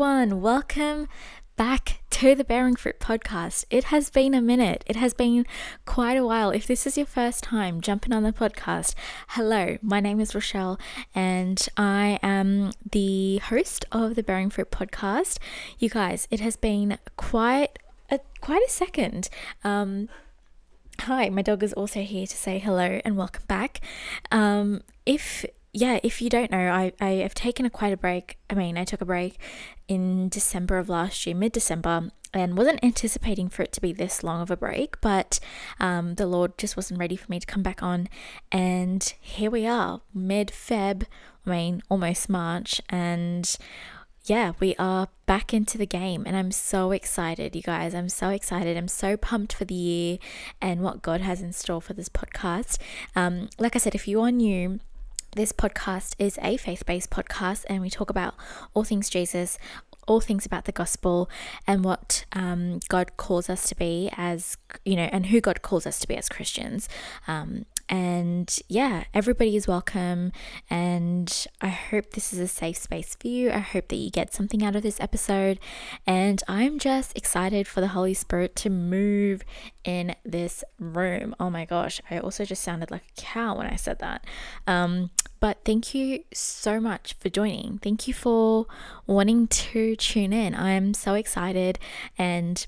everyone. Welcome back to the Bearing Fruit podcast. It has been a minute. It has been quite a while. If this is your first time jumping on the podcast, hello, my name is Rochelle and I am the host of the Bearing Fruit podcast. You guys, it has been quite a quite a second. Um Hi, my dog is also here to say hello and welcome back. Um, if yeah, if you don't know, I, I have taken a quite a break. I mean, I took a break in December of last year, mid December, and wasn't anticipating for it to be this long of a break, but um, the Lord just wasn't ready for me to come back on. And here we are, mid Feb, I mean, almost March, and yeah, we are back into the game, and I'm so excited, you guys. I'm so excited. I'm so pumped for the year and what God has in store for this podcast. Um, like I said, if you are new, this podcast is a faith based podcast, and we talk about all things Jesus, all things about the gospel, and what um, God calls us to be as, you know, and who God calls us to be as Christians. Um, and yeah, everybody is welcome. And I hope this is a safe space for you. I hope that you get something out of this episode. And I'm just excited for the Holy Spirit to move in this room. Oh my gosh, I also just sounded like a cow when I said that. Um, but thank you so much for joining. Thank you for wanting to tune in. I'm so excited and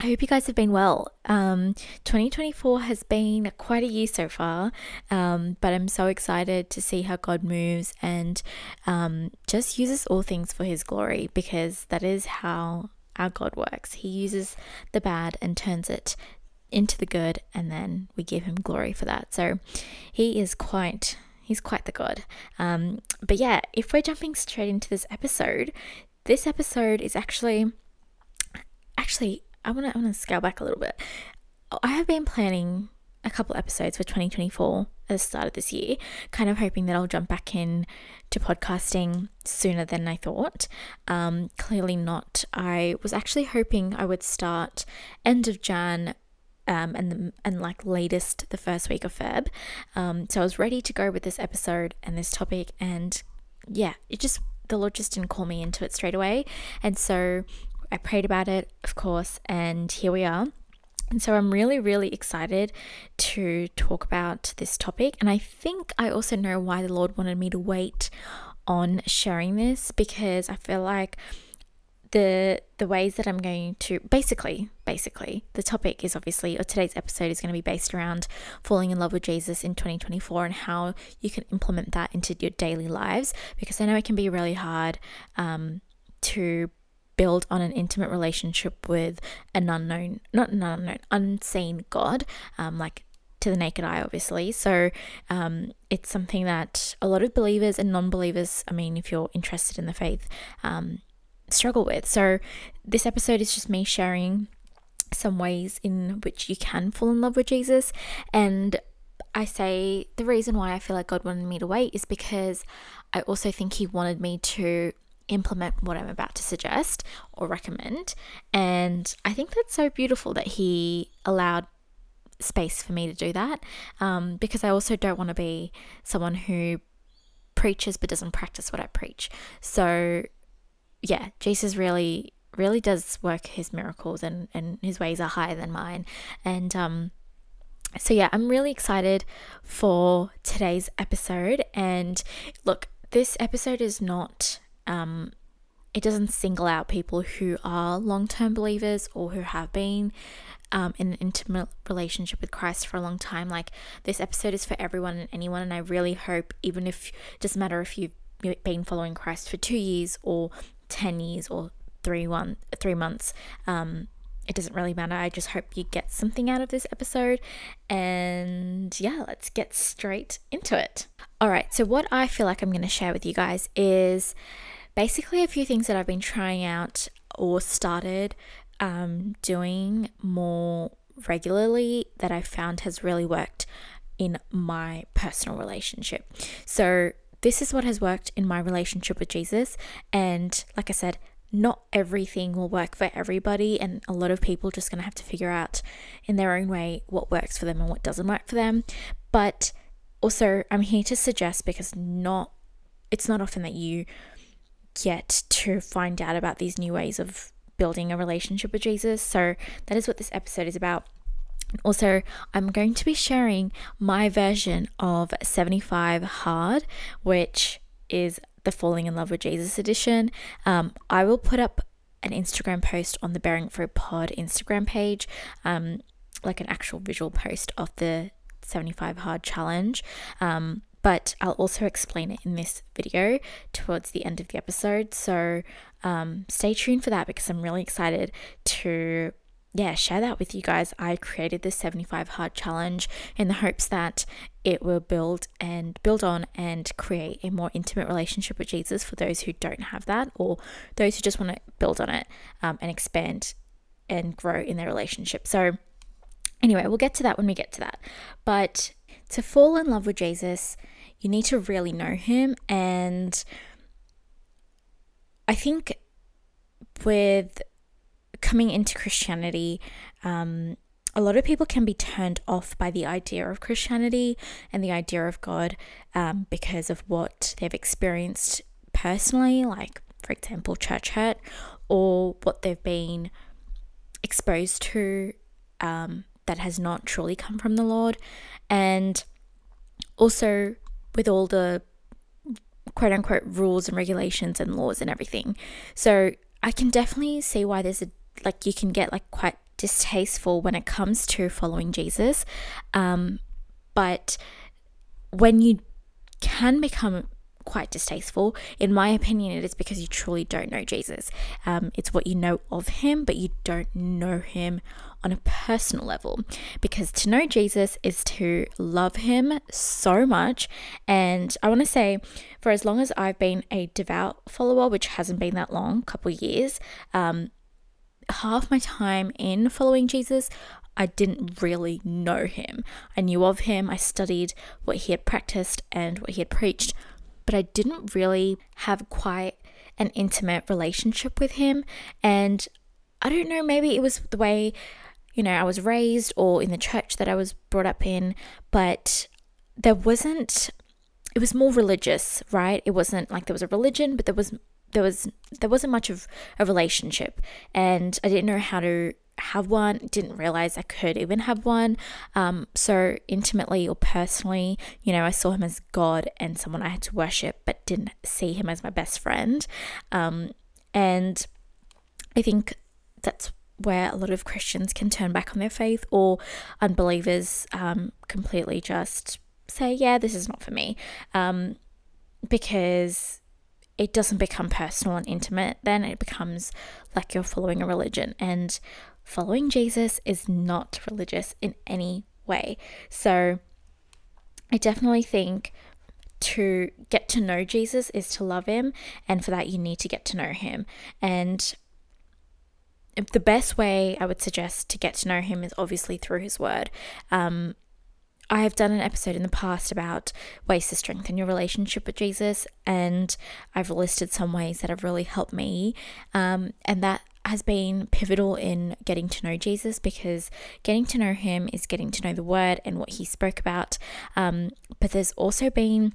I hope you guys have been well. Um, 2024 has been quite a year so far, um, but I'm so excited to see how God moves and um, just uses all things for His glory because that is how our God works. He uses the bad and turns it into the good, and then we give Him glory for that. So He is quite. He's quite the God. Um, but yeah, if we're jumping straight into this episode, this episode is actually actually I want to I want to scale back a little bit. I have been planning a couple episodes for 2024 at the start of this year, kind of hoping that I'll jump back in to podcasting sooner than I thought. Um, clearly not. I was actually hoping I would start end of Jan. Um, and the, and like latest the first week of Feb, um, so I was ready to go with this episode and this topic, and yeah, it just the Lord just didn't call me into it straight away, and so I prayed about it, of course, and here we are. And so I'm really, really excited to talk about this topic. And I think I also know why the Lord wanted me to wait on sharing this because I feel like the the ways that I'm going to basically basically the topic is obviously or today's episode is going to be based around falling in love with Jesus in 2024 and how you can implement that into your daily lives because I know it can be really hard um, to build on an intimate relationship with an unknown, not an unknown, unseen God, um, like to the naked eye, obviously. So um, it's something that a lot of believers and non believers, I mean, if you're interested in the faith, um, struggle with. So this episode is just me sharing some ways in which you can fall in love with Jesus. And I say the reason why I feel like God wanted me to wait is because I also think He wanted me to implement what I'm about to suggest or recommend. And I think that's so beautiful that he allowed space for me to do that um, because I also don't want to be someone who preaches but doesn't practice what I preach. So, yeah, Jesus really, really does work his miracles and, and his ways are higher than mine. And, um, so, yeah, I'm really excited for today's episode. And look, this episode is not um, it doesn't single out people who are long term believers or who have been um, in an intimate relationship with Christ for a long time. Like this episode is for everyone and anyone, and I really hope, even if doesn't matter if you've been following Christ for two years or ten years or three one three months, um, it doesn't really matter. I just hope you get something out of this episode. And yeah, let's get straight into it. All right, so what I feel like I'm going to share with you guys is basically a few things that I've been trying out or started um, doing more regularly that I found has really worked in my personal relationship. So, this is what has worked in my relationship with Jesus. And like I said, not everything will work for everybody, and a lot of people just going to have to figure out in their own way what works for them and what doesn't work for them. But also, I'm here to suggest because not it's not often that you get to find out about these new ways of building a relationship with Jesus. So that is what this episode is about. Also, I'm going to be sharing my version of 75 Hard, which is the Falling in Love with Jesus edition. Um, I will put up an Instagram post on the Bearing Fruit Pod Instagram page, um, like an actual visual post of the 75 Hard Challenge. Um, but I'll also explain it in this video towards the end of the episode. So um, stay tuned for that because I'm really excited to yeah, share that with you guys. I created this 75 hard challenge in the hopes that it will build and build on and create a more intimate relationship with Jesus for those who don't have that or those who just want to build on it um, and expand and grow in their relationship. So, anyway, we'll get to that when we get to that. But to fall in love with Jesus, you need to really know him. And I think with coming into Christianity, um, a lot of people can be turned off by the idea of Christianity and the idea of God um, because of what they've experienced personally, like, for example, church hurt, or what they've been exposed to um, that has not truly come from the Lord. And also, with all the quote unquote rules and regulations and laws and everything. So, I can definitely see why there's a like you can get like quite distasteful when it comes to following Jesus. Um, but when you can become quite distasteful, in my opinion, it is because you truly don't know Jesus. Um, it's what you know of him, but you don't know him on a personal level. Because to know Jesus is to love him so much. And I want to say, for as long as I've been a devout follower, which hasn't been that long, couple years, um, half my time in following Jesus, I didn't really know him. I knew of him, I studied what he had practiced and what he had preached, but I didn't really have quite an intimate relationship with him. And I don't know, maybe it was the way, you know, I was raised or in the church that I was brought up in, but there wasn't, it was more religious, right? It wasn't like there was a religion, but there was there was there wasn't much of a relationship. And I didn't know how to have one didn't realize I could even have one. Um, so intimately or personally you know I saw him as God and someone I had to worship but didn't see him as my best friend. Um, and I think that's where a lot of Christians can turn back on their faith or unbelievers um, completely just say yeah this is not for me. Um, because it doesn't become personal and intimate, then it becomes like you're following a religion. And following Jesus is not religious in any way. So I definitely think to get to know Jesus is to love him. And for that, you need to get to know him. And the best way I would suggest to get to know him is obviously through his word. Um, I have done an episode in the past about ways to strengthen your relationship with Jesus, and I've listed some ways that have really helped me. Um, and that has been pivotal in getting to know Jesus because getting to know him is getting to know the word and what he spoke about. Um, but there's also been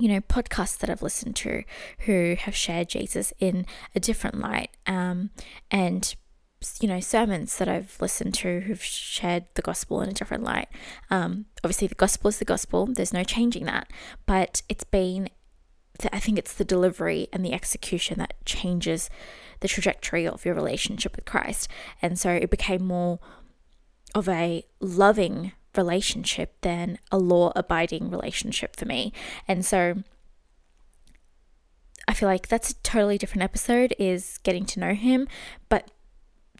you know, podcasts that I've listened to who have shared Jesus in a different light um, and you know, sermons that I've listened to who've shared the gospel in a different light. Um, obviously, the gospel is the gospel, there's no changing that, but it's been, I think it's the delivery and the execution that changes the trajectory of your relationship with Christ. And so it became more of a loving relationship than a law abiding relationship for me. And so I feel like that's a totally different episode is getting to know him, but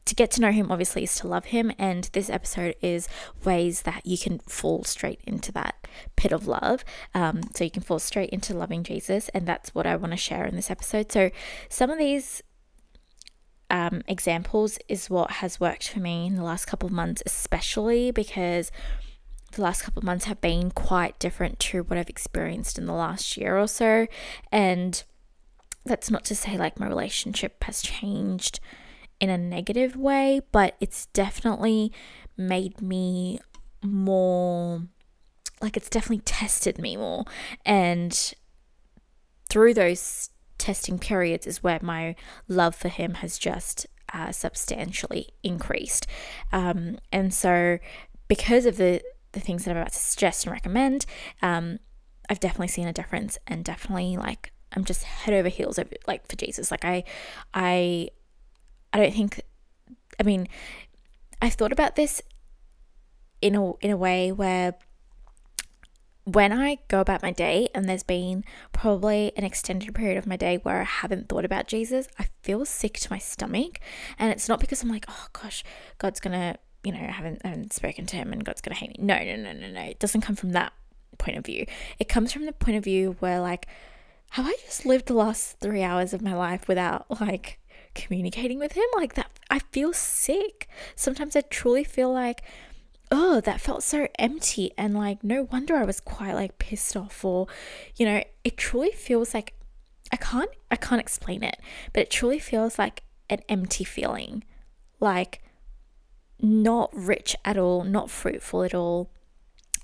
to get to know him obviously is to love him. And this episode is ways that you can fall straight into that pit of love. Um, so you can fall straight into loving jesus and that's what i want to share in this episode. So some of these um, examples is what has worked for me in the last couple of months especially because the last couple of months have been quite different to what i've experienced in the last year or so. And that's not to say like my relationship has changed in a negative way, but it's definitely made me more like it's definitely tested me more. And through those testing periods is where my love for him has just uh, substantially increased. Um, and so, because of the the things that I'm about to suggest and recommend, um, I've definitely seen a difference, and definitely like I'm just head over heels over, like for Jesus. Like I, I, I don't think. I mean, I've thought about this in a in a way where when I go about my day and there's been probably an extended period of my day where I haven't thought about Jesus, I feel sick to my stomach. And it's not because I'm like, oh gosh, God's gonna, you know, I haven't, I haven't spoken to him and God's gonna hate me. No, no, no, no, no. It doesn't come from that point of view. It comes from the point of view where like, have I just lived the last three hours of my life without like communicating with him? Like that I feel sick. Sometimes I truly feel like oh, that felt so empty. And like, no wonder I was quite like pissed off, or, you know, it truly feels like I can't, I can't explain it, but it truly feels like an empty feeling. Like, not rich at all, not fruitful at all.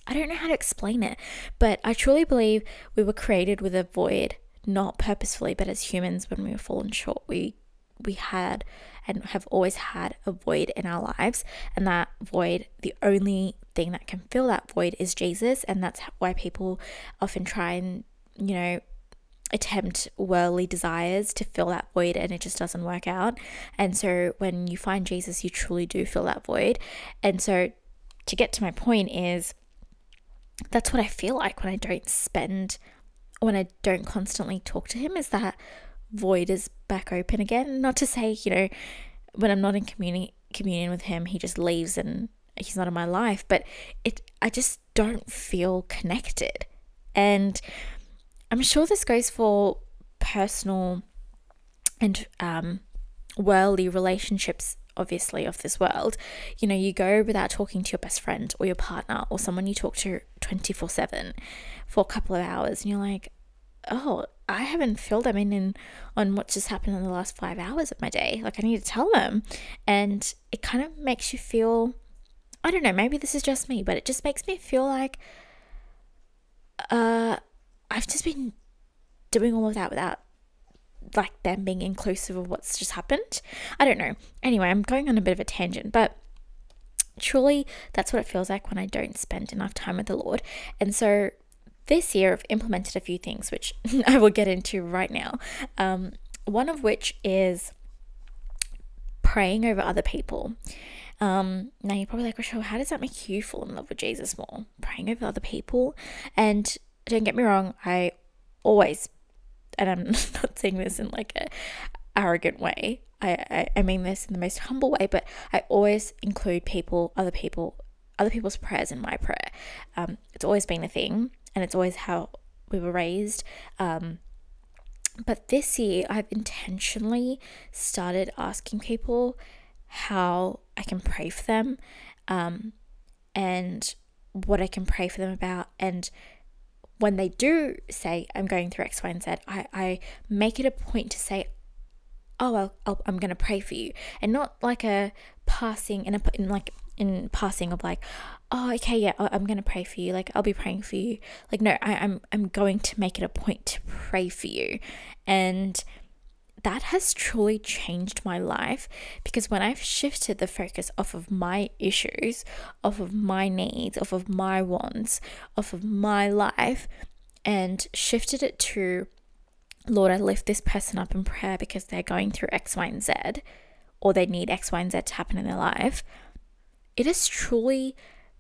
I don't know how to explain it, but I truly believe we were created with a void, not purposefully, but as humans, when we were fallen short, we we had and have always had a void in our lives. And that void, the only thing that can fill that void is Jesus. And that's why people often try and, you know, attempt worldly desires to fill that void and it just doesn't work out. And so when you find Jesus, you truly do fill that void. And so to get to my point is that's what I feel like when I don't spend when I don't constantly talk to him is that void is back open again. Not to say, you know, when I'm not in communion communion with him, he just leaves and he's not in my life, but it I just don't feel connected. And I'm sure this goes for personal and um, worldly relationships obviously of this world you know you go without talking to your best friend or your partner or someone you talk to 24/7 for a couple of hours and you're like oh I haven't filled them in, in on what just happened in the last five hours of my day. Like, I need to tell them. And it kind of makes you feel, I don't know, maybe this is just me, but it just makes me feel like uh, I've just been doing all of that without like them being inclusive of what's just happened. I don't know. Anyway, I'm going on a bit of a tangent, but truly that's what it feels like when I don't spend enough time with the Lord. And so this year, I've implemented a few things, which I will get into right now. Um, one of which is praying over other people. Um, now you're probably like, Rochelle, how does that make you fall in love with Jesus more? Praying over other people. And don't get me wrong, I always, and I'm not saying this in like a arrogant way. I, I, I mean this in the most humble way, but I always include people, other people, other people's prayers in my prayer. Um, it's always been a thing and it's always how we were raised. Um, but this year, I've intentionally started asking people how I can pray for them um, and what I can pray for them about. And when they do say, I'm going through X, Y, and Z, I, I make it a point to say, Oh, i am going to pray for you. And not like a passing, in, a, in like in passing of like, oh, okay, yeah, I'm gonna pray for you. Like, I'll be praying for you. Like, no, I, I'm I'm going to make it a point to pray for you, and that has truly changed my life because when I've shifted the focus off of my issues, off of my needs, off of my wants, off of my life, and shifted it to, Lord, I lift this person up in prayer because they're going through X, Y, and Z, or they need X, Y, and Z to happen in their life it has truly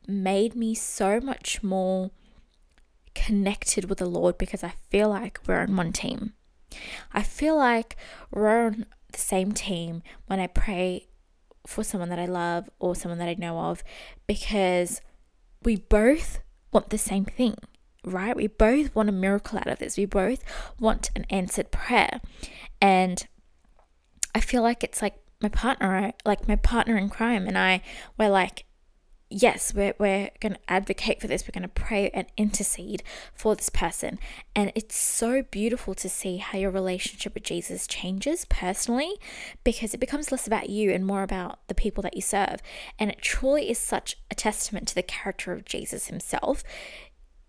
made me so much more connected with the Lord because I feel like we're on one team. I feel like we're on the same team when I pray for someone that I love or someone that I know of because we both want the same thing, right? We both want a miracle out of this. We both want an answered prayer. And I feel like it's like my partner, like my partner in crime, and I were like, yes, we're, we're going to advocate for this. We're going to pray and intercede for this person. And it's so beautiful to see how your relationship with Jesus changes personally because it becomes less about you and more about the people that you serve. And it truly is such a testament to the character of Jesus himself.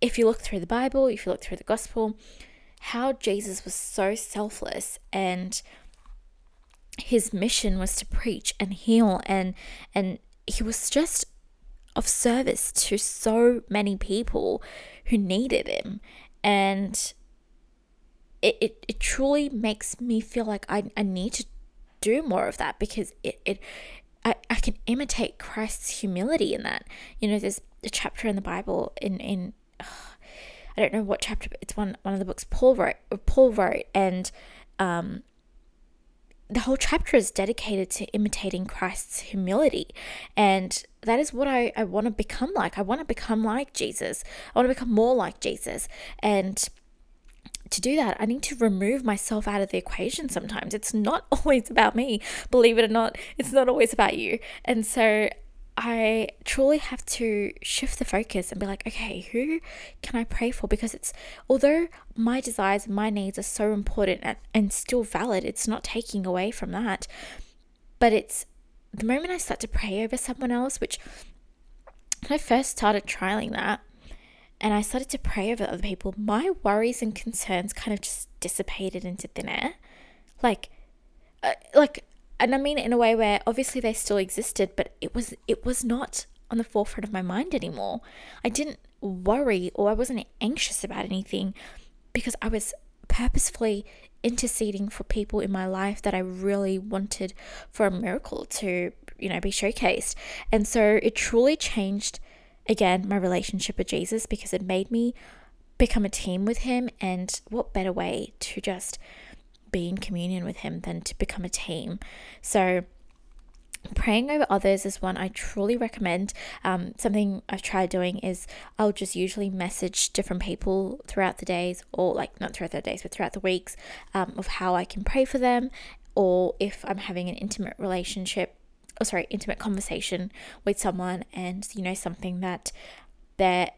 If you look through the Bible, if you look through the gospel, how Jesus was so selfless and his mission was to preach and heal and and he was just of service to so many people who needed him and it, it, it truly makes me feel like I, I need to do more of that because it, it I, I can imitate Christ's humility in that. You know, there's a chapter in the Bible in in I don't know what chapter, but it's one one of the books Paul wrote. Paul wrote, and um, the whole chapter is dedicated to imitating Christ's humility, and that is what I I want to become like. I want to become like Jesus. I want to become more like Jesus, and to do that, I need to remove myself out of the equation sometimes. It's not always about me, believe it or not, it's not always about you. And so I truly have to shift the focus and be like, okay, who can I pray for? Because it's, although my desires and my needs are so important and, and still valid, it's not taking away from that. But it's the moment I start to pray over someone else, which when I first started trialing that, and I started to pray over other people, my worries and concerns kind of just dissipated into thin air. Like, uh, like, and I mean it in a way where obviously they still existed, but it was it was not on the forefront of my mind anymore. I didn't worry or I wasn't anxious about anything because I was purposefully interceding for people in my life that I really wanted for a miracle to, you know, be showcased. And so it truly changed again, my relationship with Jesus because it made me become a team with him. And what better way to just be in communion with him than to become a team? So, praying over others is one I truly recommend. Um, something I've tried doing is I'll just usually message different people throughout the days, or like not throughout the days, but throughout the weeks, um, of how I can pray for them, or if I'm having an intimate relationship oh sorry, intimate conversation with someone and you know something that they're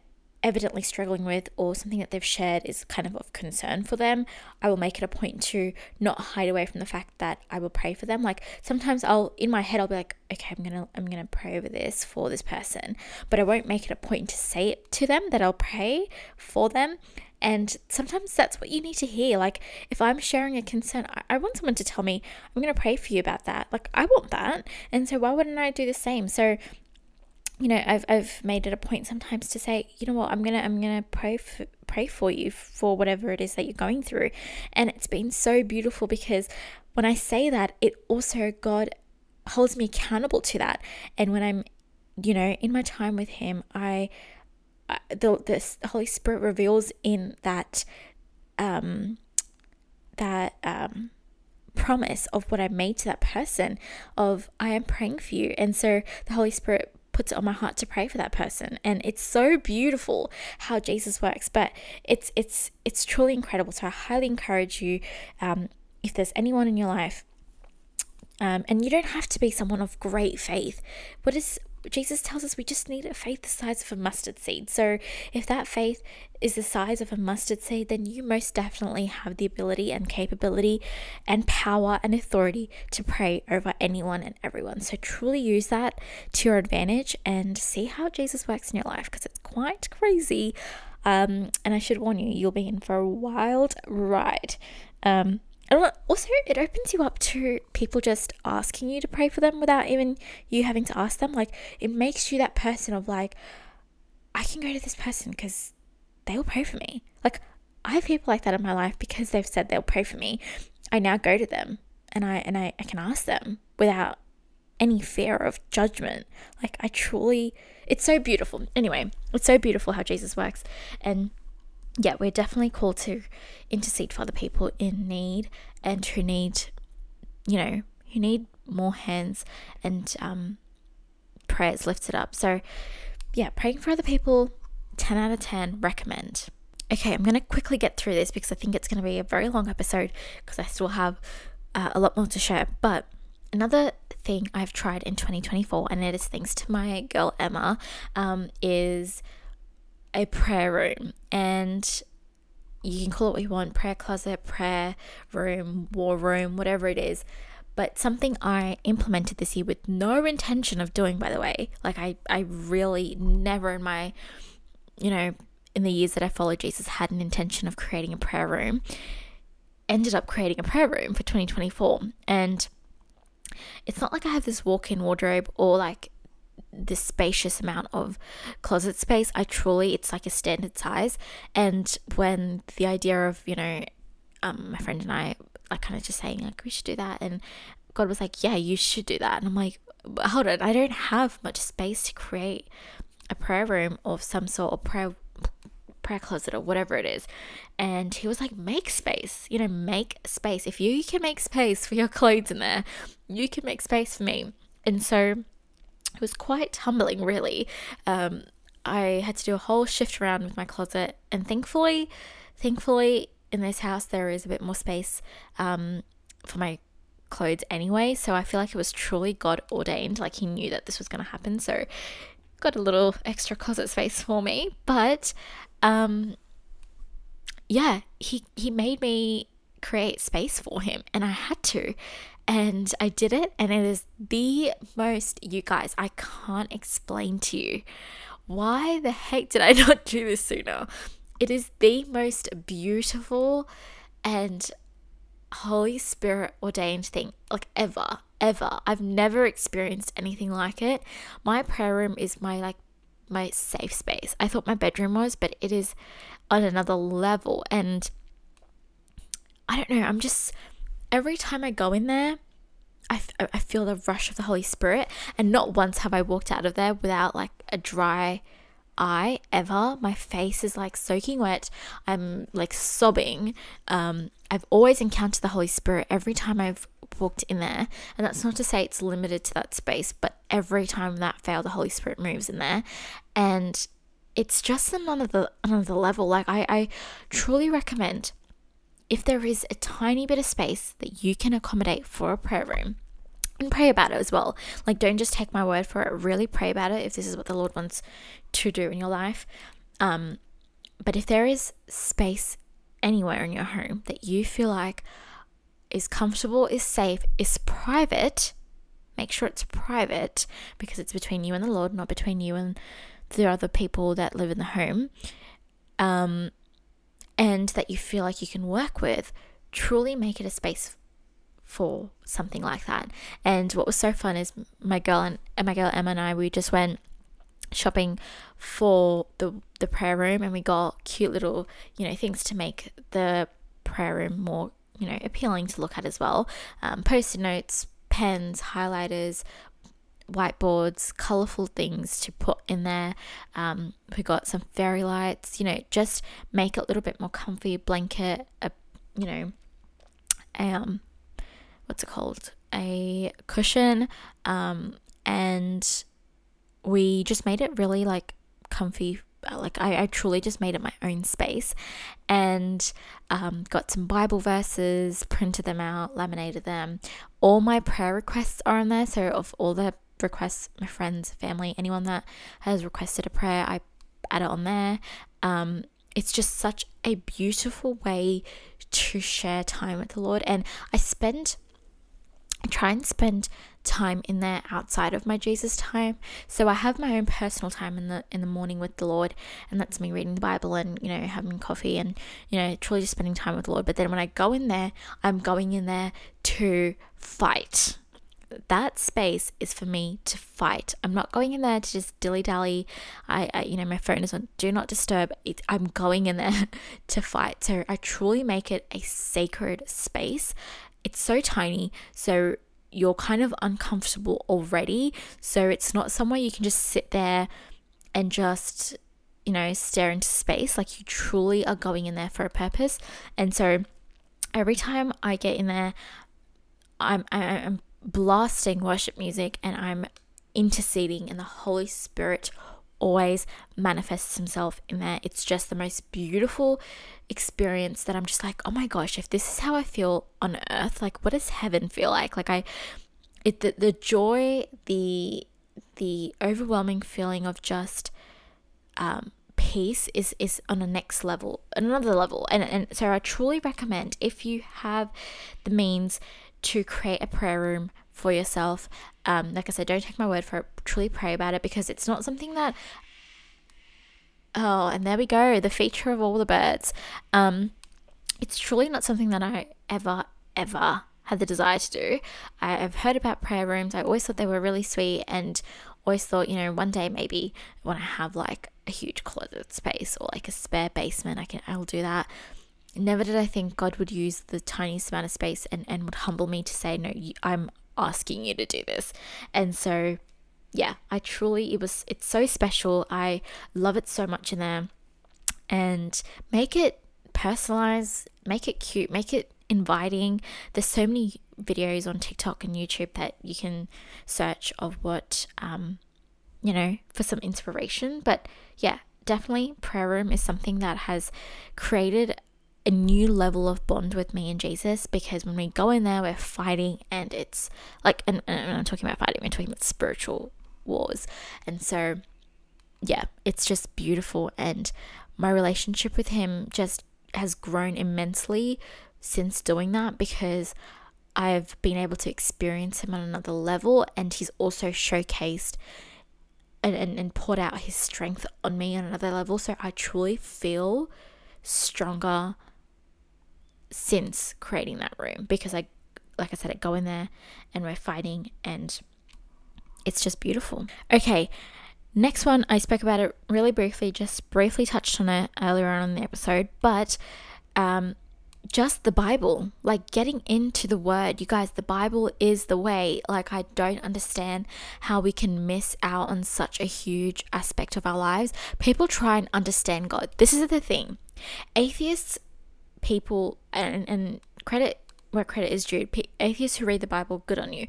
evidently struggling with or something that they've shared is kind of of concern for them, I will make it a point to not hide away from the fact that I will pray for them. Like sometimes I'll in my head I'll be like, okay, I'm gonna I'm gonna pray over this for this person, but I won't make it a point to say it to them that I'll pray for them. And sometimes that's what you need to hear. Like, if I'm sharing a concern, I, I want someone to tell me, I'm going to pray for you about that. Like, I want that. And so, why wouldn't I do the same? So, you know, I've, I've made it a point sometimes to say, you know what, I'm gonna I'm gonna pray for pray for you for whatever it is that you're going through, and it's been so beautiful because when I say that, it also God holds me accountable to that, and when I'm, you know, in my time with Him, I the the Holy Spirit reveals in that um that um promise of what I made to that person of I am praying for you. And so the Holy Spirit puts it on my heart to pray for that person and it's so beautiful how Jesus works but it's it's it's truly incredible so I highly encourage you um, if there's anyone in your life um, and you don't have to be someone of great faith. What is Jesus tells us we just need a faith the size of a mustard seed. So, if that faith is the size of a mustard seed, then you most definitely have the ability and capability and power and authority to pray over anyone and everyone. So, truly use that to your advantage and see how Jesus works in your life because it's quite crazy. Um, and I should warn you, you'll be in for a wild ride. Um, and also, it opens you up to people just asking you to pray for them without even you having to ask them. Like, it makes you that person of like, I can go to this person because they will pray for me. Like, I have people like that in my life because they've said they'll pray for me. I now go to them and I and I, I can ask them without any fear of judgment. Like I truly it's so beautiful. Anyway, it's so beautiful how Jesus works. And yeah, we're definitely called to intercede for other people in need and who need, you know, who need more hands and um, prayers lifted up. So, yeah, praying for other people, 10 out of 10, recommend. Okay, I'm going to quickly get through this because I think it's going to be a very long episode because I still have uh, a lot more to share. But another thing I've tried in 2024, and it is thanks to my girl Emma, um, is a prayer room and you can call it what you want prayer closet, prayer room, war room, whatever it is. But something I implemented this year with no intention of doing, by the way. Like, I, I really never in my, you know, in the years that I followed Jesus had an intention of creating a prayer room, ended up creating a prayer room for 2024. And it's not like I have this walk in wardrobe or like this spacious amount of closet space. I truly, it's like a standard size. And when the idea of, you know, um, my friend and I, like, kind of just saying, like, we should do that. And God was like, yeah, you should do that. And I'm like, hold on, I don't have much space to create a prayer room of some sort or prayer prayer closet or whatever it is. And he was like, make space, you know, make space. If you can make space for your clothes in there, you can make space for me. And so it was quite humbling, really. Um, I had to do a whole shift around with my closet, and thankfully, thankfully, in this house there is a bit more space um, for my clothes anyway. So I feel like it was truly God ordained. Like He knew that this was going to happen. So got a little extra closet space for me. But um, yeah, He He made me create space for Him, and I had to and I did it, and it is the most, you guys, I can't explain to you why the heck did I not do this sooner? It is the most beautiful and Holy Spirit ordained thing, like ever, ever. I've never experienced anything like it. My prayer room is my like my safe space. I thought my bedroom was, but it is on another level. And I don't know, I'm just every time I go in there, I, feel the rush of the Holy Spirit. And not once have I walked out of there without like a dry eye ever. My face is like soaking wet. I'm like sobbing. Um, I've always encountered the Holy Spirit every time I've walked in there. And that's not to say it's limited to that space, but every time that failed, the Holy Spirit moves in there. And it's just another another level. Like I, I truly recommend if there is a tiny bit of space that you can accommodate for a prayer room, and pray about it as well. Like, don't just take my word for it. Really pray about it if this is what the Lord wants to do in your life. Um, but if there is space anywhere in your home that you feel like is comfortable, is safe, is private, make sure it's private because it's between you and the Lord, not between you and the other people that live in the home. Um, and that you feel like you can work with, truly make it a space for something like that. And what was so fun is my girl and my girl Emma and I we just went shopping for the the prayer room and we got cute little, you know, things to make the prayer room more, you know, appealing to look at as well. Um, post-it notes, pens, highlighters, whiteboards, colorful things to put in there. Um, we got some fairy lights, you know, just make it a little bit more comfy. Blanket, a you know, um, what's it called? A cushion, um, and we just made it really like comfy like I, I truly just made it my own space and um, got some bible verses printed them out laminated them all my prayer requests are on there so of all the requests, my friends, family, anyone that has requested a prayer, I add it on there. Um, it's just such a beautiful way to share time with the Lord. And I spend, I try and spend time in there outside of my Jesus time. So I have my own personal time in the in the morning with the Lord, and that's me reading the Bible and you know having coffee and you know truly just spending time with the Lord. But then when I go in there, I'm going in there to fight that space is for me to fight. I'm not going in there to just dilly dally. I, I, you know, my phone is on do not disturb. It, I'm going in there to fight. So I truly make it a sacred space. It's so tiny, so you're kind of uncomfortable already. So it's not somewhere you can just sit there and just, you know, stare into space. Like you truly are going in there for a purpose. And so every time I get in there, I'm I'm blasting worship music and I'm interceding, and the Holy Spirit always manifests himself in there. It's just the most beautiful experience that I'm just like, oh my gosh, if this is how I feel on earth, like what does heaven feel like? Like I it the, the joy, the the overwhelming feeling of just um peace is is on a next level, another level. And and so I truly recommend if you have the means to create a prayer room for yourself. Um, like I said, don't take my word for it. Truly pray about it because it's not something that Oh, and there we go, the feature of all the birds. Um, it's truly not something that I ever, ever had the desire to do. I, have heard about prayer rooms. I always thought they were really sweet and always thought, you know, one day maybe when I have like a huge closet space or like a spare basement, I can I'll do that. Never did I think God would use the tiniest amount of space and, and would humble me to say, no, I'm asking you to do this. And so, yeah, I truly, it was, it's so special. I love it so much in there. And make it personalized, make it cute, make it inviting. There's so many videos on TikTok and YouTube that you can search of what, um, you know, for some inspiration. But yeah, definitely prayer room is something that has created a new level of bond with me and Jesus because when we go in there, we're fighting and it's like, and, and I'm talking about fighting, we're talking about spiritual wars. And so, yeah, it's just beautiful. And my relationship with Him just has grown immensely since doing that because I've been able to experience Him on another level and He's also showcased. And, and, and poured out his strength on me on another level. So I truly feel stronger since creating that room because I, like I said, I go in there and we're fighting and it's just beautiful. Okay, next one, I spoke about it really briefly, just briefly touched on it earlier on in the episode, but um, just the Bible, like getting into the Word. You guys, the Bible is the way. Like, I don't understand how we can miss out on such a huge aspect of our lives. People try and understand God. This is the thing. Atheists people and and credit where credit is due. Atheists who read the Bible, good on you.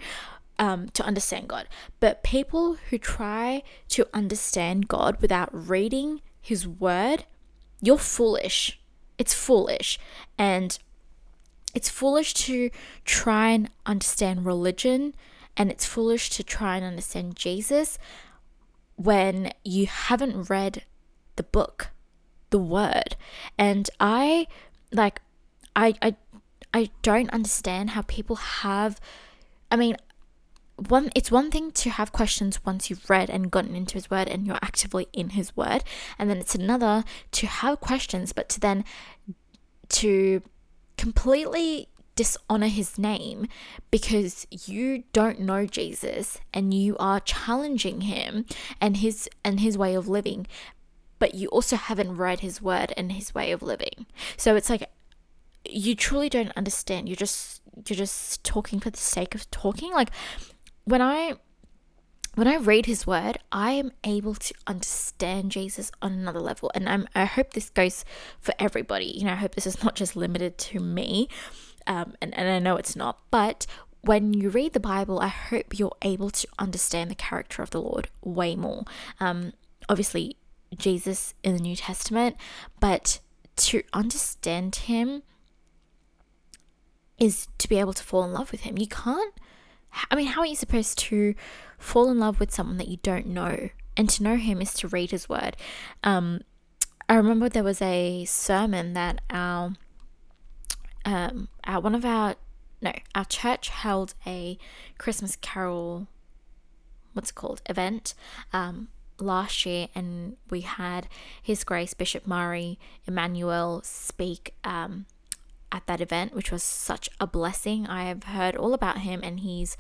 Um, to understand God, but people who try to understand God without reading His Word, you're foolish. It's foolish, and it's foolish to try and understand religion, and it's foolish to try and understand Jesus when you haven't read the book, the Word. And I like I I I don't understand how people have I mean one it's one thing to have questions once you've read and gotten into his word and you're actively in his word and then it's another to have questions but to then to completely dishonor his name because you don't know Jesus and you are challenging him and his and his way of living but you also haven't read his word and his way of living. So it's like you truly don't understand. You're just you're just talking for the sake of talking. Like when I when I read his word, I am able to understand Jesus on another level. And I'm, I hope this goes for everybody. You know, I hope this is not just limited to me. Um, and, and I know it's not. But when you read the Bible, I hope you're able to understand the character of the Lord way more. Um, obviously, Jesus in the New Testament, but to understand him is to be able to fall in love with him. You can't, I mean, how are you supposed to fall in love with someone that you don't know? And to know him is to read his word. Um, I remember there was a sermon that our, um, our one of our, no, our church held a Christmas carol, what's it called, event. Um, last year, and we had His Grace Bishop Mari Emmanuel speak um, at that event, which was such a blessing. I have heard all about him, and he's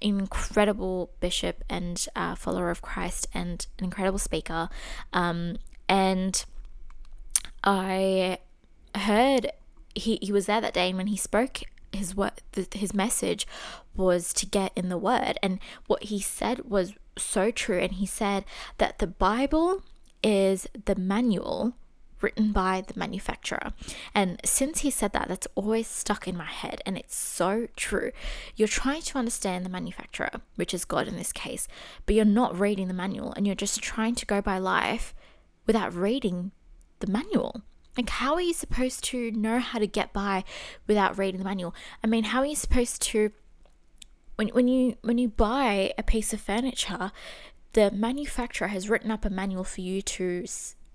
incredible bishop and uh, follower of Christ and an incredible speaker. Um, and I heard he, he was there that day, and when he spoke his word, his message was to get in the word, and what he said was so true. And he said that the Bible is the manual written by the manufacturer. And since he said that, that's always stuck in my head. And it's so true. You're trying to understand the manufacturer, which is God in this case, but you're not reading the manual and you're just trying to go by life without reading the manual. Like, how are you supposed to know how to get by without reading the manual? I mean, how are you supposed to when, when you when you buy a piece of furniture the manufacturer has written up a manual for you to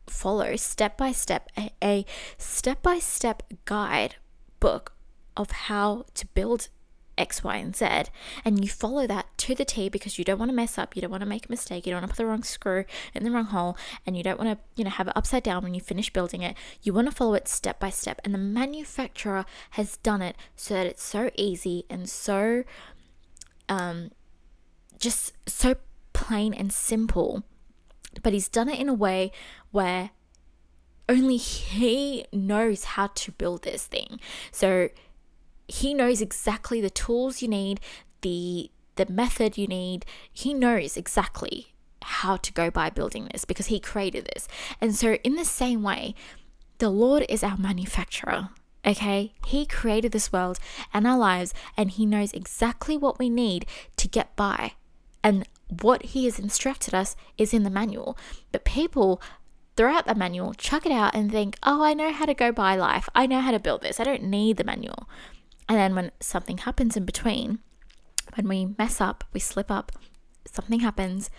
follow step by step a step by step guide book of how to build X, Y, and Z, and you follow that to the T because you don't want to mess up, you don't want to make a mistake, you don't want to put the wrong screw in the wrong hole, and you don't want to, you know, have it upside down when you finish building it. You want to follow it step by step. And the manufacturer has done it so that it's so easy and so um just so plain and simple. But he's done it in a way where only he knows how to build this thing. So he knows exactly the tools you need, the the method you need. He knows exactly how to go by building this because he created this. And so in the same way, the Lord is our manufacturer. Okay, He created this world and our lives, and He knows exactly what we need to get by. And what He has instructed us is in the manual. But people throw out the manual, chuck it out, and think, oh, I know how to go by life. I know how to build this. I don't need the manual. And then when something happens in between, when we mess up, we slip up, something happens,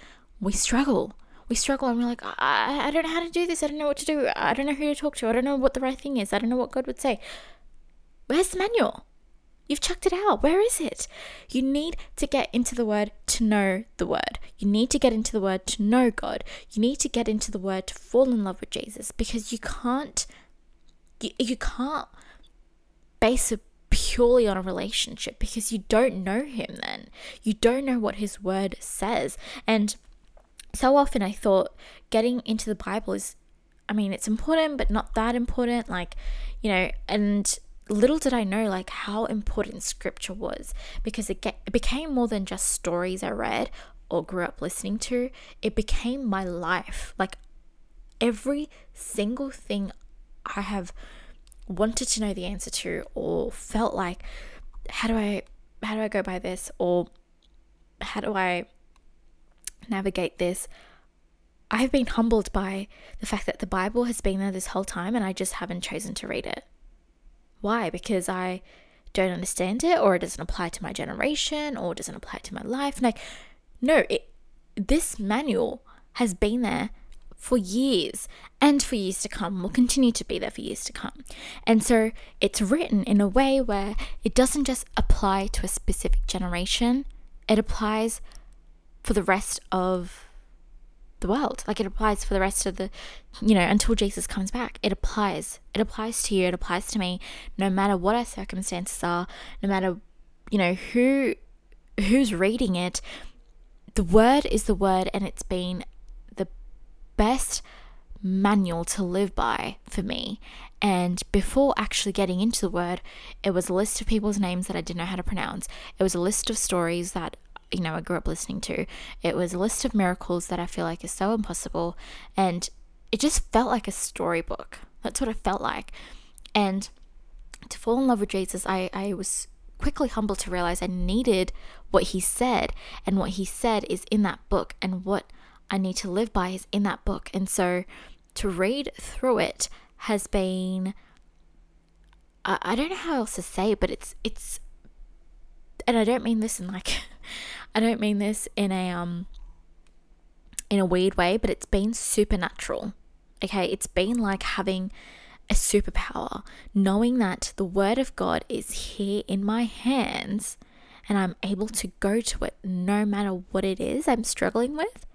we struggle. We struggle and we're like, I, I don't know how to do this. I don't know what to do. I don't know who to talk to. I don't know what the right thing is. I don't know what God would say. Where's the manual? You've chucked it out. Where is it? You need to get into the word to know the word. You need to get into the word to know God. You need to get into the word to fall in love with Jesus because you can't you, you can't base it purely on a relationship because you don't know him then. You don't know what his word says. And so often I thought getting into the Bible is I mean, it's important, but not that important. Like, you know, and little did I know like how important scripture was because it, get, it became more than just stories I read or grew up listening to. It became my life. Like every single thing I have wanted to know the answer to or felt like how do I how do I go by this or how do I navigate this I've been humbled by the fact that the Bible has been there this whole time and I just haven't chosen to read it. Why? Because I don't understand it or it doesn't apply to my generation or it doesn't apply to my life. Like, no, it, this manual has been there for years and for years to come, will continue to be there for years to come. And so it's written in a way where it doesn't just apply to a specific generation, it applies for the rest of the world. Like it applies for the rest of the, you know, until Jesus comes back. It applies. It applies to you. It applies to me, no matter what our circumstances are, no matter, you know, who who's reading it. The word is the word, and it's been the best manual to live by for me. And before actually getting into the word, it was a list of people's names that I didn't know how to pronounce. It was a list of stories that you know I grew up listening to. It was a list of miracles that I feel like is so impossible, and it just felt like a storybook. That's what it felt like, and to fall in love with Jesus, I I was quickly humbled to realize I needed what he said, and what he said is in that book, and what I need to live by is in that book, and so to read through it has been. I don't know how else to say, it, but it's it's and I don't mean this in like I don't mean this in a um in a weird way, but it's been supernatural. Okay, it's been like having a superpower, knowing that the word of God is here in my hands and I'm able to go to it no matter what it is I'm struggling with.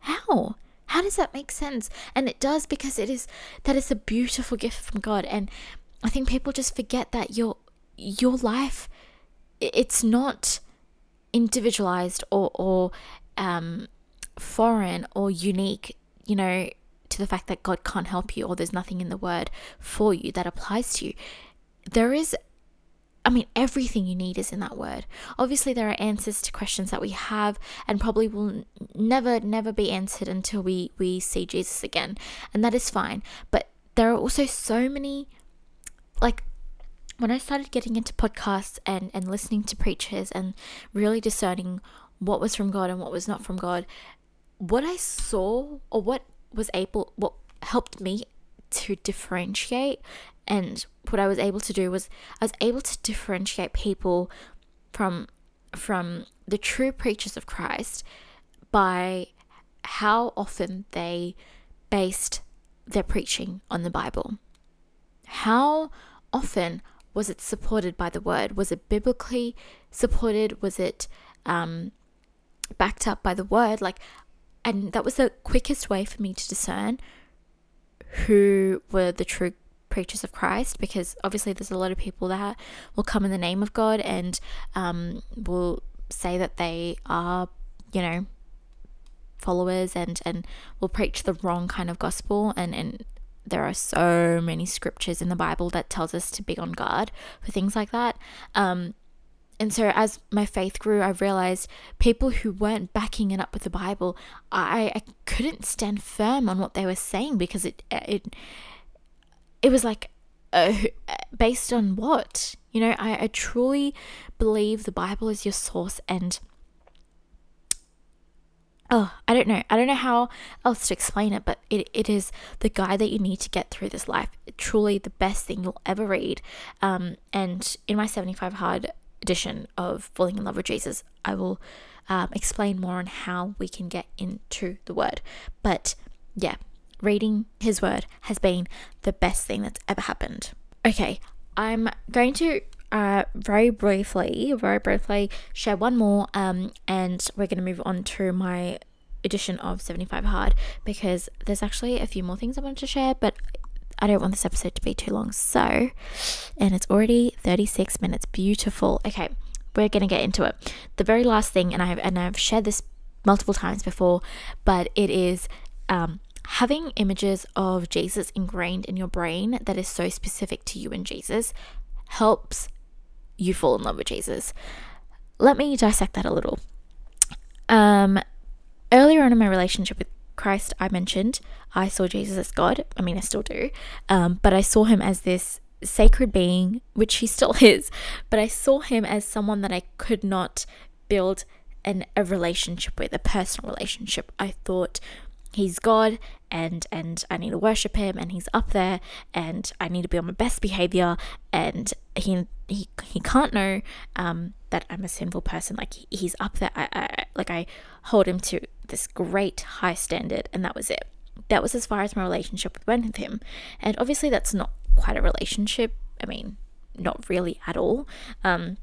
How? How does that make sense? And it does because it is that is a beautiful gift from God and I think people just forget that your your life it's not individualized or, or um, foreign or unique, you know, to the fact that God can't help you or there's nothing in the word for you that applies to you. There is, I mean, everything you need is in that word. Obviously, there are answers to questions that we have and probably will never, never be answered until we, we see Jesus again. And that is fine. But there are also so many, like, when I started getting into podcasts and, and listening to preachers and really discerning what was from God and what was not from God, what I saw or what was able, what helped me to differentiate and what I was able to do was I was able to differentiate people from from the true preachers of Christ by how often they based their preaching on the Bible. How often was it supported by the word? Was it biblically supported? Was it um, backed up by the word, like, and that was the quickest way for me to discern who were the true preachers of Christ because obviously there's a lot of people that will come in the name of God and um, will say that they are, you know, followers and and will preach the wrong kind of gospel and and there are so many scriptures in the Bible that tells us to be on guard for things like that. Um, and so as my faith grew, I realized people who weren't backing it up with the Bible, I, I couldn't stand firm on what they were saying because it it it was like uh, based on what you know. I, I truly believe the Bible is your source and oh, I don't know. I don't know how else to explain it, but it, it is the guide that you need to get through this life. Truly the best thing you'll ever read. Um, and in my 75 hard edition of Falling in Love with Jesus, I will um, explain more on how we can get into the word. But yeah, reading his word has been the best thing that's ever happened. Okay, I'm going to uh, very briefly, very briefly share one more, um, and we're going to move on to my edition of 75 Hard because there's actually a few more things I wanted to share, but I don't want this episode to be too long. So, and it's already 36 minutes. Beautiful. Okay, we're going to get into it. The very last thing, and I've and I've shared this multiple times before, but it is um, having images of Jesus ingrained in your brain that is so specific to you and Jesus helps you fall in love with Jesus. Let me dissect that a little. Um, earlier on in my relationship with Christ, I mentioned I saw Jesus as God. I mean, I still do, um, but I saw him as this sacred being, which he still is. But I saw him as someone that I could not build an, a relationship with, a personal relationship. I thought he's God and and I need to worship him and he's up there and I need to be on my best behavior and he he he can't know um, that I'm a sinful person. Like he, he's up there. I, I like I hold him to this great high standard and that was it. That was as far as my relationship went with him. And obviously that's not quite a relationship. I mean not really at all. Um,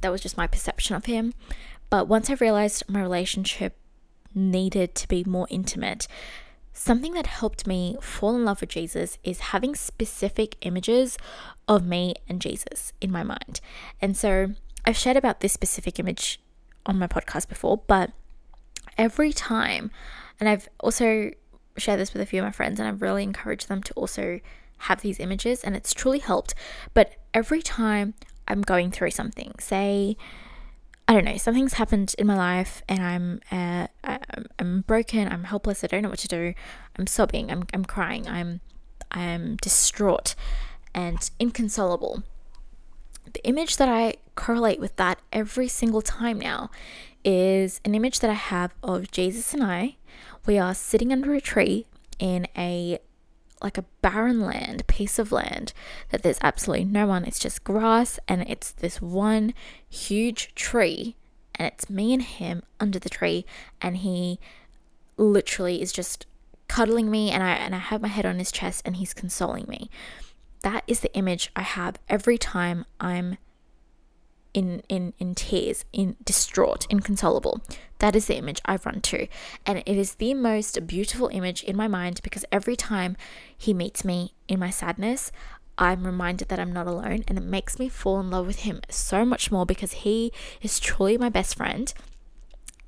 that was just my perception of him. But once I realized my relationship needed to be more intimate. Something that helped me fall in love with Jesus is having specific images of me and Jesus in my mind. And so I've shared about this specific image on my podcast before, but every time, and I've also shared this with a few of my friends, and I've really encouraged them to also have these images, and it's truly helped. But every time I'm going through something, say, I don't know, something's happened in my life and I'm uh, I'm broken, I'm helpless, I don't know what to do. I'm sobbing, I'm I'm crying, I'm I'm distraught and inconsolable. The image that I correlate with that every single time now is an image that I have of Jesus and I. We are sitting under a tree in a like a barren land, piece of land that there's absolutely no one. It's just grass and it's this one huge tree and it's me and him under the tree and he literally is just cuddling me and I and I have my head on his chest and he's consoling me. That is the image I have every time I'm in in in tears, in distraught, inconsolable. That is the image I've run to, and it is the most beautiful image in my mind because every time he meets me in my sadness, I'm reminded that I'm not alone, and it makes me fall in love with him so much more because he is truly my best friend.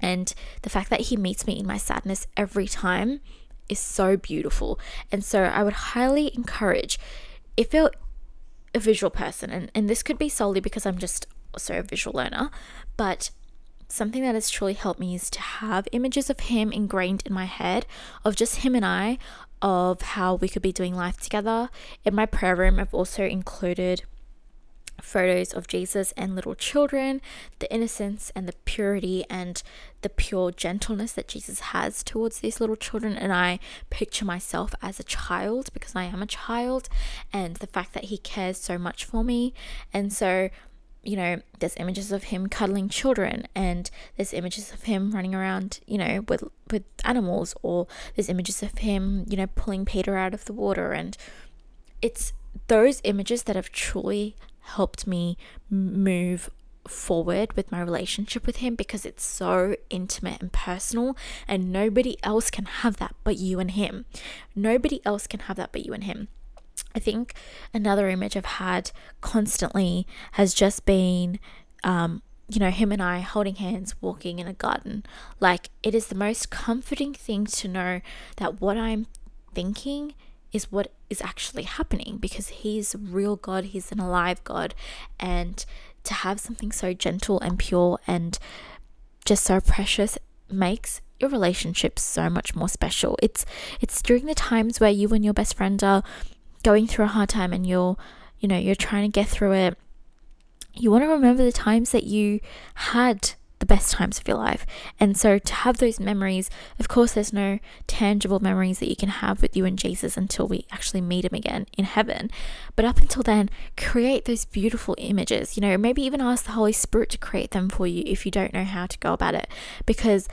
And the fact that he meets me in my sadness every time is so beautiful. And so I would highly encourage if you're a visual person, and, and this could be solely because I'm just also a visual learner, but something that has truly helped me is to have images of him ingrained in my head of just him and I, of how we could be doing life together. In my prayer room, I've also included photos of Jesus and little children, the innocence and the purity and the pure gentleness that Jesus has towards these little children. And I picture myself as a child because I am a child, and the fact that He cares so much for me. And so you know, there's images of him cuddling children and there's images of him running around, you know, with with animals or there's images of him, you know, pulling Peter out of the water and it's those images that have truly helped me move forward with my relationship with him because it's so intimate and personal and nobody else can have that but you and him. Nobody else can have that but you and him. I think another image I've had constantly has just been um, you know, him and I holding hands walking in a garden. Like, it is the most comforting thing to know that what I'm thinking is what is actually happening because he's a real God, he's an alive God. And to have something so gentle and pure and just so precious makes your relationship so much more special. It's it's during the times where you and your best friend are going through a hard time and you're, you know, you're trying to get through it you want to remember the times that you had the best times of your life. And so to have those memories, of course, there's no tangible memories that you can have with you and Jesus until we actually meet him again in heaven. But up until then, create those beautiful images. You know, maybe even ask the Holy Spirit to create them for you if you don't know how to go about it. Because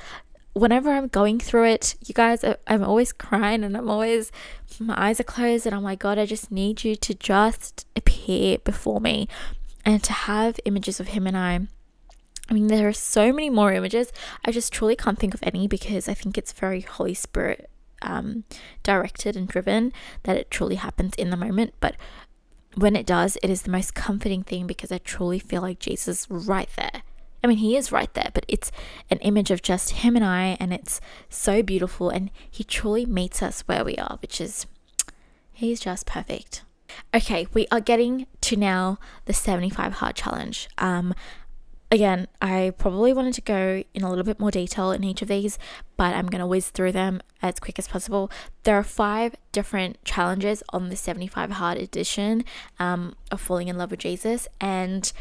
whenever I'm going through it, you guys, I'm always crying and I'm always, my eyes are closed and I'm like, God, I just need you to just appear before me and to have images of him and I. I mean, there are so many more images. I just truly can't think of any because I think it's very Holy Spirit um, directed and driven that it truly happens in the moment. But when it does, it is the most comforting thing because I truly feel like Jesus right there. I mean, he is right there, but it's an image of just him and I, and it's so beautiful. And he truly meets us where we are, which is, he's just perfect. Okay, we are getting to now the 75 hard challenge. Um, again, I probably wanted to go in a little bit more detail in each of these, but I'm going to whiz through them as quick as possible. There are five different challenges on the 75 hard edition um, of Falling in Love with Jesus, and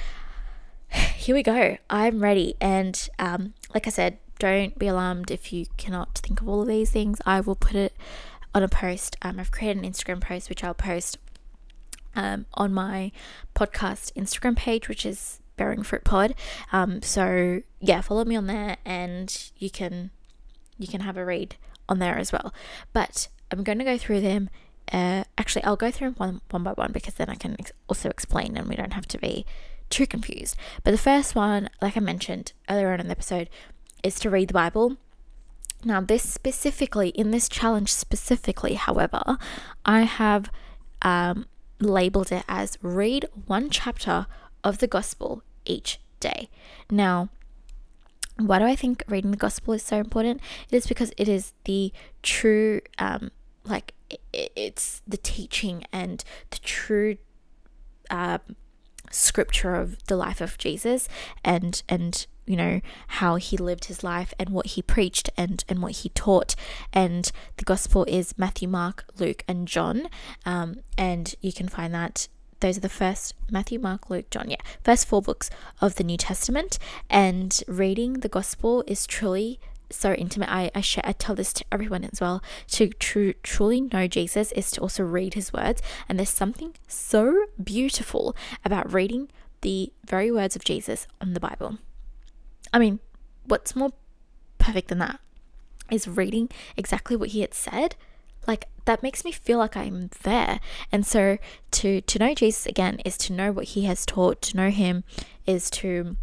here we go. I'm ready. And um, like I said, don't be alarmed if you cannot think of all of these things. I will put it on a post. Um, I've created an Instagram post which I'll post um, on my podcast Instagram page, which is Bearing Fruit Pod. Um, so yeah, follow me on there, and you can you can have a read on there as well. But I'm going to go through them. Uh, actually, I'll go through them one one by one because then I can ex- also explain, and we don't have to be too confused. But the first one, like I mentioned earlier on in the episode, is to read the Bible. Now, this specifically, in this challenge specifically, however, I have um, labeled it as read one chapter of the gospel each day. Now, why do I think reading the gospel is so important? It is because it is the true, um, like, it's the teaching and the true uh, scripture of the life of Jesus and and you know how he lived his life and what he preached and and what he taught. And the gospel is matthew mark luke and john. Um, and you can find that those are the first matthew mark luke john yeah first four books of the new testament. And reading the gospel is truly so intimate. I, I share I tell this to everyone as well. To truly know Jesus is to also read his words. And there's something so beautiful about reading the very words of Jesus on the Bible. I mean, what's more perfect than that? Is reading exactly what he had said. Like that makes me feel like I'm there. And so to to know Jesus again is to know what he has taught, to know him is to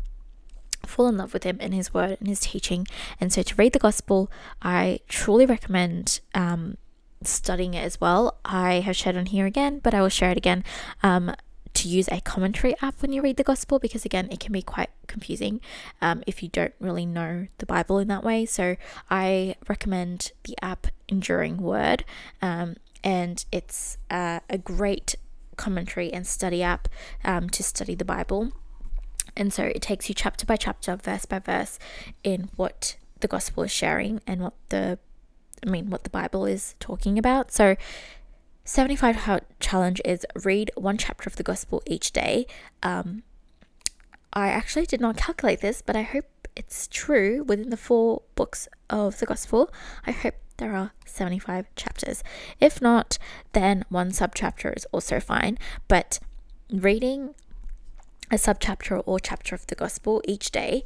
fall in love with him and his word and his teaching. And so to read the gospel, I truly recommend um, studying it as well. I have shared on here again, but I will share it again. Um, to use a commentary app when you read the gospel because again it can be quite confusing um, if you don't really know the bible in that way so i recommend the app enduring word um, and it's uh, a great commentary and study app um, to study the bible and so it takes you chapter by chapter verse by verse in what the gospel is sharing and what the i mean what the bible is talking about so 75 Hard Challenge is read one chapter of the gospel each day. Um, I actually did not calculate this, but I hope it's true within the four books of the gospel. I hope there are 75 chapters. If not, then one subchapter is also fine. But reading a subchapter or chapter of the gospel each day,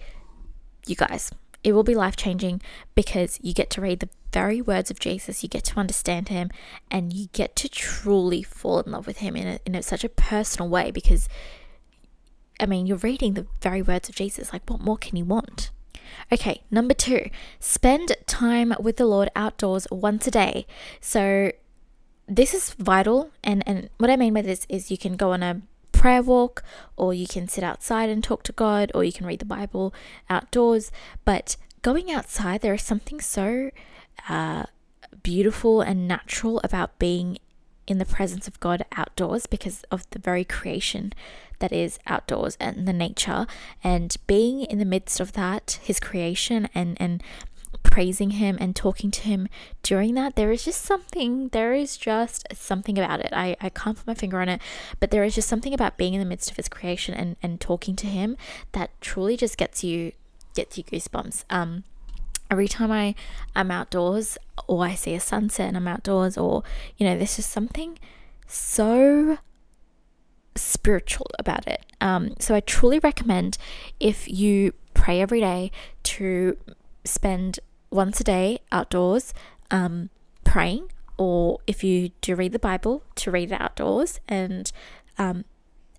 you guys, it will be life changing because you get to read the very words of Jesus, you get to understand him, and you get to truly fall in love with him in, a, in a, such a personal way because I mean, you're reading the very words of Jesus. Like, what more can you want? Okay, number two, spend time with the Lord outdoors once a day. So, this is vital. And, and what I mean by this is you can go on a prayer walk, or you can sit outside and talk to God, or you can read the Bible outdoors. But going outside, there is something so uh, beautiful and natural about being in the presence of God outdoors because of the very creation that is outdoors and the nature and being in the midst of that his creation and and praising him and talking to him during that there is just something there is just something about it I, I can't put my finger on it but there is just something about being in the midst of his creation and, and talking to him that truly just gets you gets you goosebumps um every time I am outdoors or I see a sunset and I'm outdoors or you know there's just something so spiritual about it. Um, so I truly recommend if you pray every day to spend once a day outdoors um, praying, or if you do read the Bible, to read it outdoors. And um,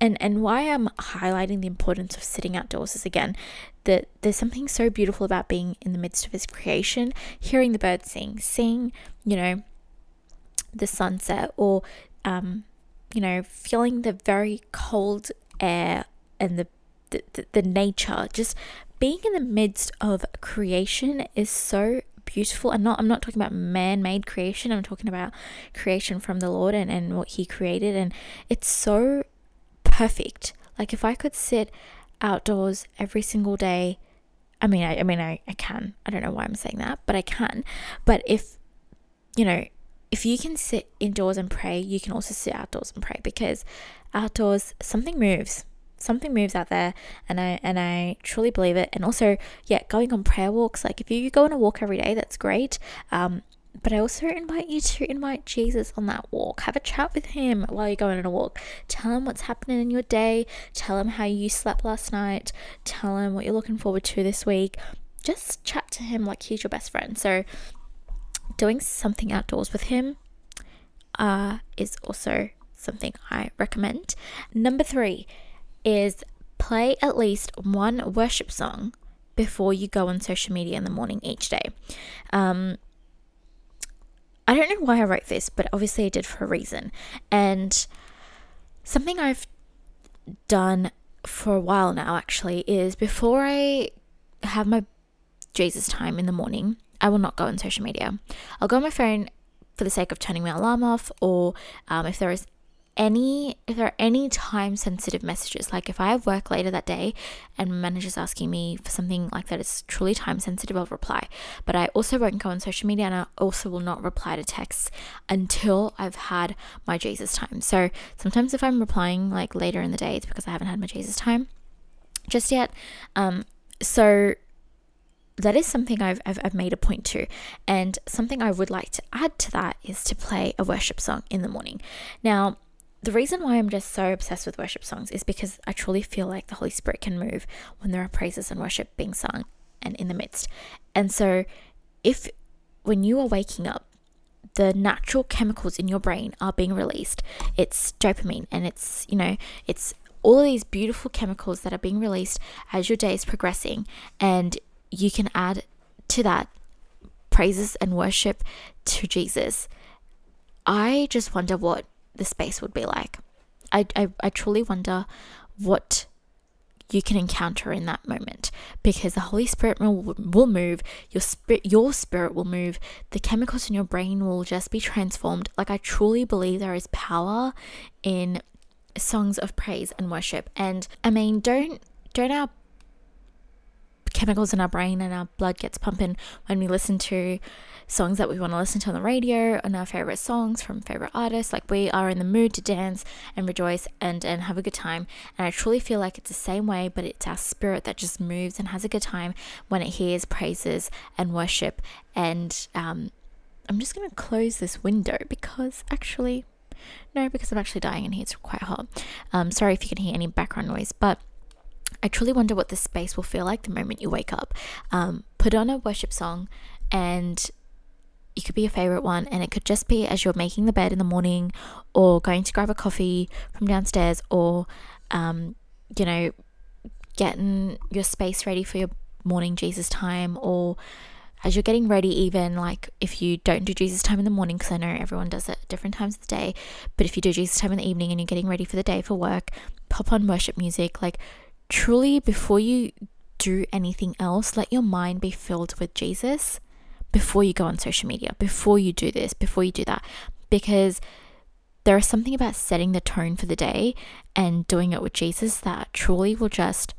and and why I'm highlighting the importance of sitting outdoors is again that there's something so beautiful about being in the midst of his creation, hearing the birds sing, seeing, you know, the sunset or um, you know, feeling the very cold air and the the, the, the nature, just being in the midst of creation is so beautiful and not I'm not talking about man-made creation I'm talking about creation from the Lord and, and what he created and it's so perfect. Like if I could sit outdoors every single day, I mean, I, I mean, I, I can. I don't know why I'm saying that, but I can. But if, you know, if you can sit indoors and pray, you can also sit outdoors and pray because outdoors something moves. Something moves out there and I and I truly believe it. And also, yeah, going on prayer walks, like if you go on a walk every day, that's great. Um, but I also invite you to invite Jesus on that walk. Have a chat with him while you're going on a walk. Tell him what's happening in your day. Tell him how you slept last night. Tell him what you're looking forward to this week. Just chat to him like he's your best friend. So, doing something outdoors with him uh, is also something I recommend. Number three is play at least one worship song before you go on social media in the morning each day. Um, I don't know why I wrote this, but obviously I did for a reason. And something I've done for a while now actually is before I have my Jesus time in the morning, I will not go on social media. I'll go on my phone for the sake of turning my alarm off, or um, if there is any if there are any time sensitive messages like if i have work later that day and manager's asking me for something like that it's truly time sensitive i'll reply but i also won't go on social media and i also will not reply to texts until i've had my jesus time so sometimes if i'm replying like later in the day it's because i haven't had my jesus time just yet um so that is something I've, I've, I've, made a point to. And something I would like to add to that is to play a worship song in the morning. Now, the reason why I'm just so obsessed with worship songs is because I truly feel like the Holy Spirit can move when there are praises and worship being sung and in the midst. And so, if when you are waking up, the natural chemicals in your brain are being released, it's dopamine and it's, you know, it's all of these beautiful chemicals that are being released as your day is progressing. And you can add to that praises and worship to Jesus. I just wonder what the space would be like. I, I, I truly wonder what you can encounter in that moment because the Holy Spirit will, will move, your spirit, your spirit will move, the chemicals in your brain will just be transformed. Like, I truly believe there is power in songs of praise and worship. And I mean, don't don't our chemicals in our brain and our blood gets pumping when we listen to songs that we want to listen to on the radio and our favorite songs from favorite artists. Like we are in the mood to dance and rejoice and, and have a good time. And I truly feel like it's the same way, but it's our spirit that just moves and has a good time when it hears praises and worship. And um, I'm just going to close this window because actually, no, because I'm actually dying in here. It's quite hot. Um, sorry if you can hear any background noise, but I truly wonder what this space will feel like the moment you wake up. Um, put on a worship song and it could be a favorite one, and it could just be as you're making the bed in the morning, or going to grab a coffee from downstairs, or um, you know, getting your space ready for your morning Jesus time or as you're getting ready, even like if you don't do Jesus time in the morning, because I know everyone does it at different times of the day, but if you do Jesus time in the evening and you're getting ready for the day for work, pop on worship music. Like, truly, before you do anything else, let your mind be filled with Jesus before you go on social media, before you do this, before you do that, because there is something about setting the tone for the day and doing it with Jesus that truly will just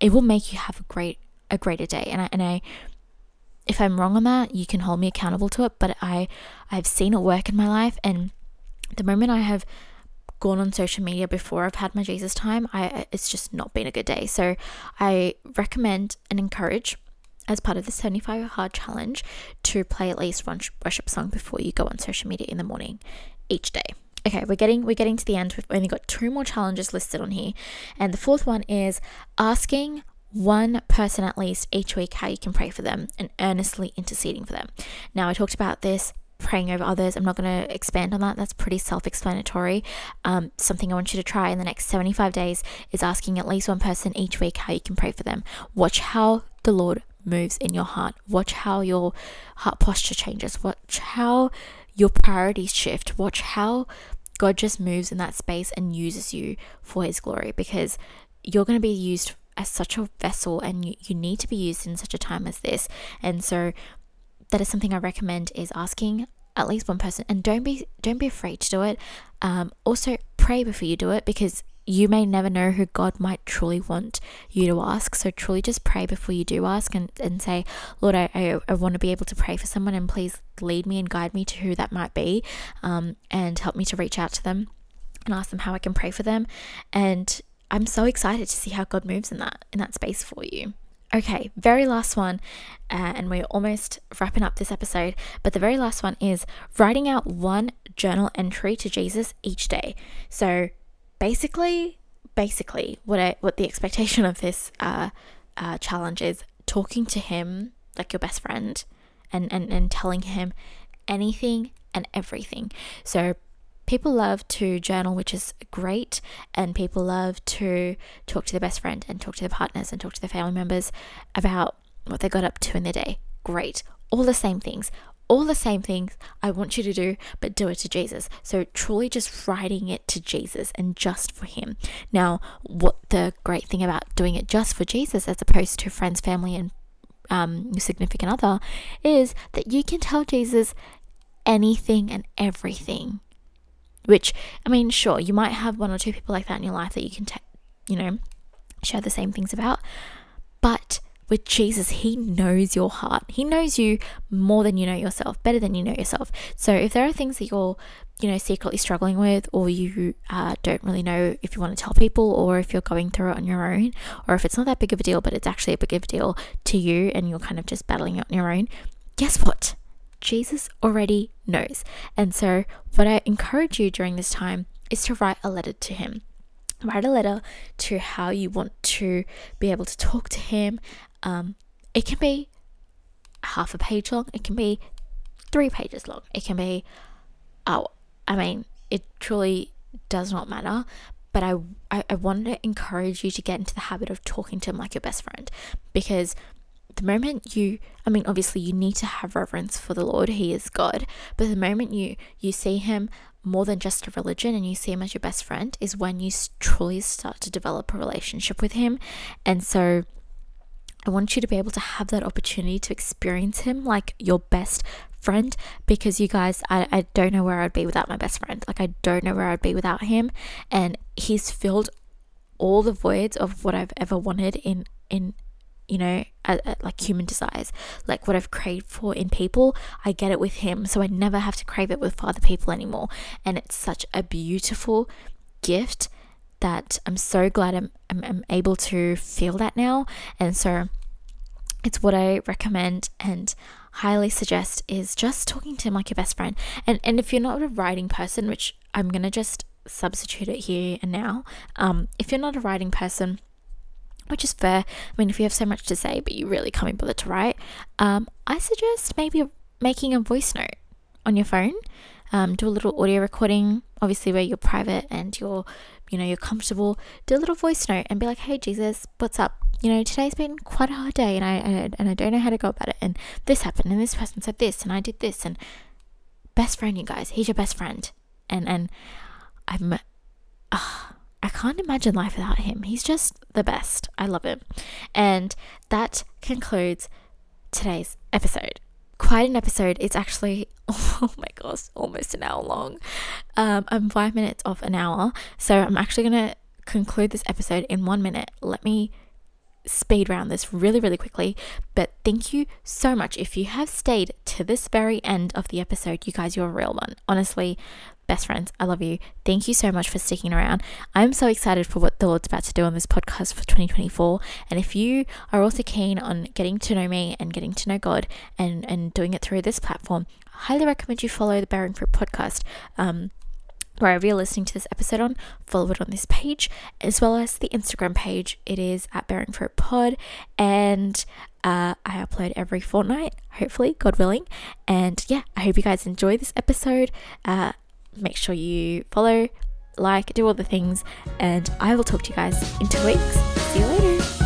it will make you have a great a greater day. And I and I if I'm wrong on that, you can hold me accountable to it, but I I've seen it work in my life and the moment I have gone on social media before I've had my Jesus time, I uh, it's just not been a good day. So I recommend and encourage as part of the 75 hard challenge to play at least one worship song before you go on social media in the morning each day. Okay, we're getting we're getting to the end. We've only got two more challenges listed on here. And the fourth one is asking one person at least each week how you can pray for them and earnestly interceding for them. Now, I talked about this praying over others. I'm not going to expand on that. That's pretty self explanatory. Um, something I want you to try in the next 75 days is asking at least one person each week how you can pray for them. Watch how the Lord moves in your heart. Watch how your heart posture changes. Watch how your priorities shift. Watch how God just moves in that space and uses you for His glory because you're going to be used as such a vessel and you, you need to be used in such a time as this. And so that is something I recommend is asking at least one person and don't be don't be afraid to do it. Um, also pray before you do it because you may never know who God might truly want you to ask. So truly just pray before you do ask and, and say, Lord, I, I, I want to be able to pray for someone and please lead me and guide me to who that might be um, and help me to reach out to them and ask them how I can pray for them. And I'm so excited to see how God moves in that in that space for you. Okay, very last one, uh, and we're almost wrapping up this episode. But the very last one is writing out one journal entry to Jesus each day. So basically, basically, what I, what the expectation of this uh, uh, challenge is talking to him like your best friend, and and and telling him anything and everything. So people love to journal, which is great, and people love to talk to their best friend and talk to their partners and talk to their family members about what they got up to in their day. Great. All the same things. All the same things I want you to do, but do it to Jesus. So, truly just writing it to Jesus and just for Him. Now, what the great thing about doing it just for Jesus as opposed to friends, family, and um, your significant other is that you can tell Jesus anything and everything which, I mean, sure, you might have one or two people like that in your life that you can, te- you know, share the same things about. But with Jesus, He knows your heart. He knows you more than you know yourself, better than you know yourself. So if there are things that you're, you know, secretly struggling with, or you uh, don't really know if you want to tell people, or if you're going through it on your own, or if it's not that big of a deal, but it's actually a big of a deal to you and you're kind of just battling it on your own, guess what? Jesus already knows. And so, what I encourage you during this time is to write a letter to Him. Write a letter to how you want to be able to talk to Him. Um, it can be half a page long, it can be three pages long, it can be, oh, I mean, it truly does not matter. But I, I, I wanted to encourage you to get into the habit of talking to him like your best friend because the moment you i mean obviously you need to have reverence for the lord he is god but the moment you you see him more than just a religion and you see him as your best friend is when you truly start to develop a relationship with him and so I want you to be able to have that opportunity to experience him like your best friend because you guys, I, I don't know where I'd be without my best friend. Like, I don't know where I'd be without him. And he's filled all the voids of what I've ever wanted in, in you know, like human desires, like what I've craved for in people, I get it with him. So I never have to crave it with other people anymore. And it's such a beautiful gift that I'm so glad I'm, I'm, I'm able to feel that now. And so it's what I recommend and highly suggest is just talking to him like your best friend. And and if you're not a writing person, which I'm gonna just substitute it here and now, um, if you're not a writing person, which is fair. I mean, if you have so much to say, but you really can't be bothered to write, um, I suggest maybe making a voice note on your phone. Um, do a little audio recording obviously where you're private and you're, you know, you're comfortable, do a little voice note and be like, "Hey Jesus, what's up? You know, today's been quite a hard day, and I and, and I don't know how to go about it. And this happened, and this person said this, and I did this, and best friend, you guys, he's your best friend, and and I'm, uh, I can't imagine life without him. He's just the best. I love him, and that concludes today's episode quite an episode. It's actually, oh my gosh, almost an hour long. Um, I'm five minutes off an hour. So I'm actually going to conclude this episode in one minute. Let me speed round this really, really quickly. But thank you so much. If you have stayed to this very end of the episode, you guys, you're a real one. Honestly, best friends, I love you. Thank you so much for sticking around. I'm so excited for what the Lord's about to do on this podcast for 2024. And if you are also keen on getting to know me and getting to know God and, and doing it through this platform, I highly recommend you follow the Bearing Fruit podcast. Um, wherever you're listening to this episode on, follow it on this page, as well as the Instagram page. It is at Bearing Fruit Pod, and uh, I upload every fortnight, hopefully, God willing. And yeah, I hope you guys enjoy this episode. Uh, make sure you follow, like, do all the things, and I will talk to you guys in two weeks. See you later.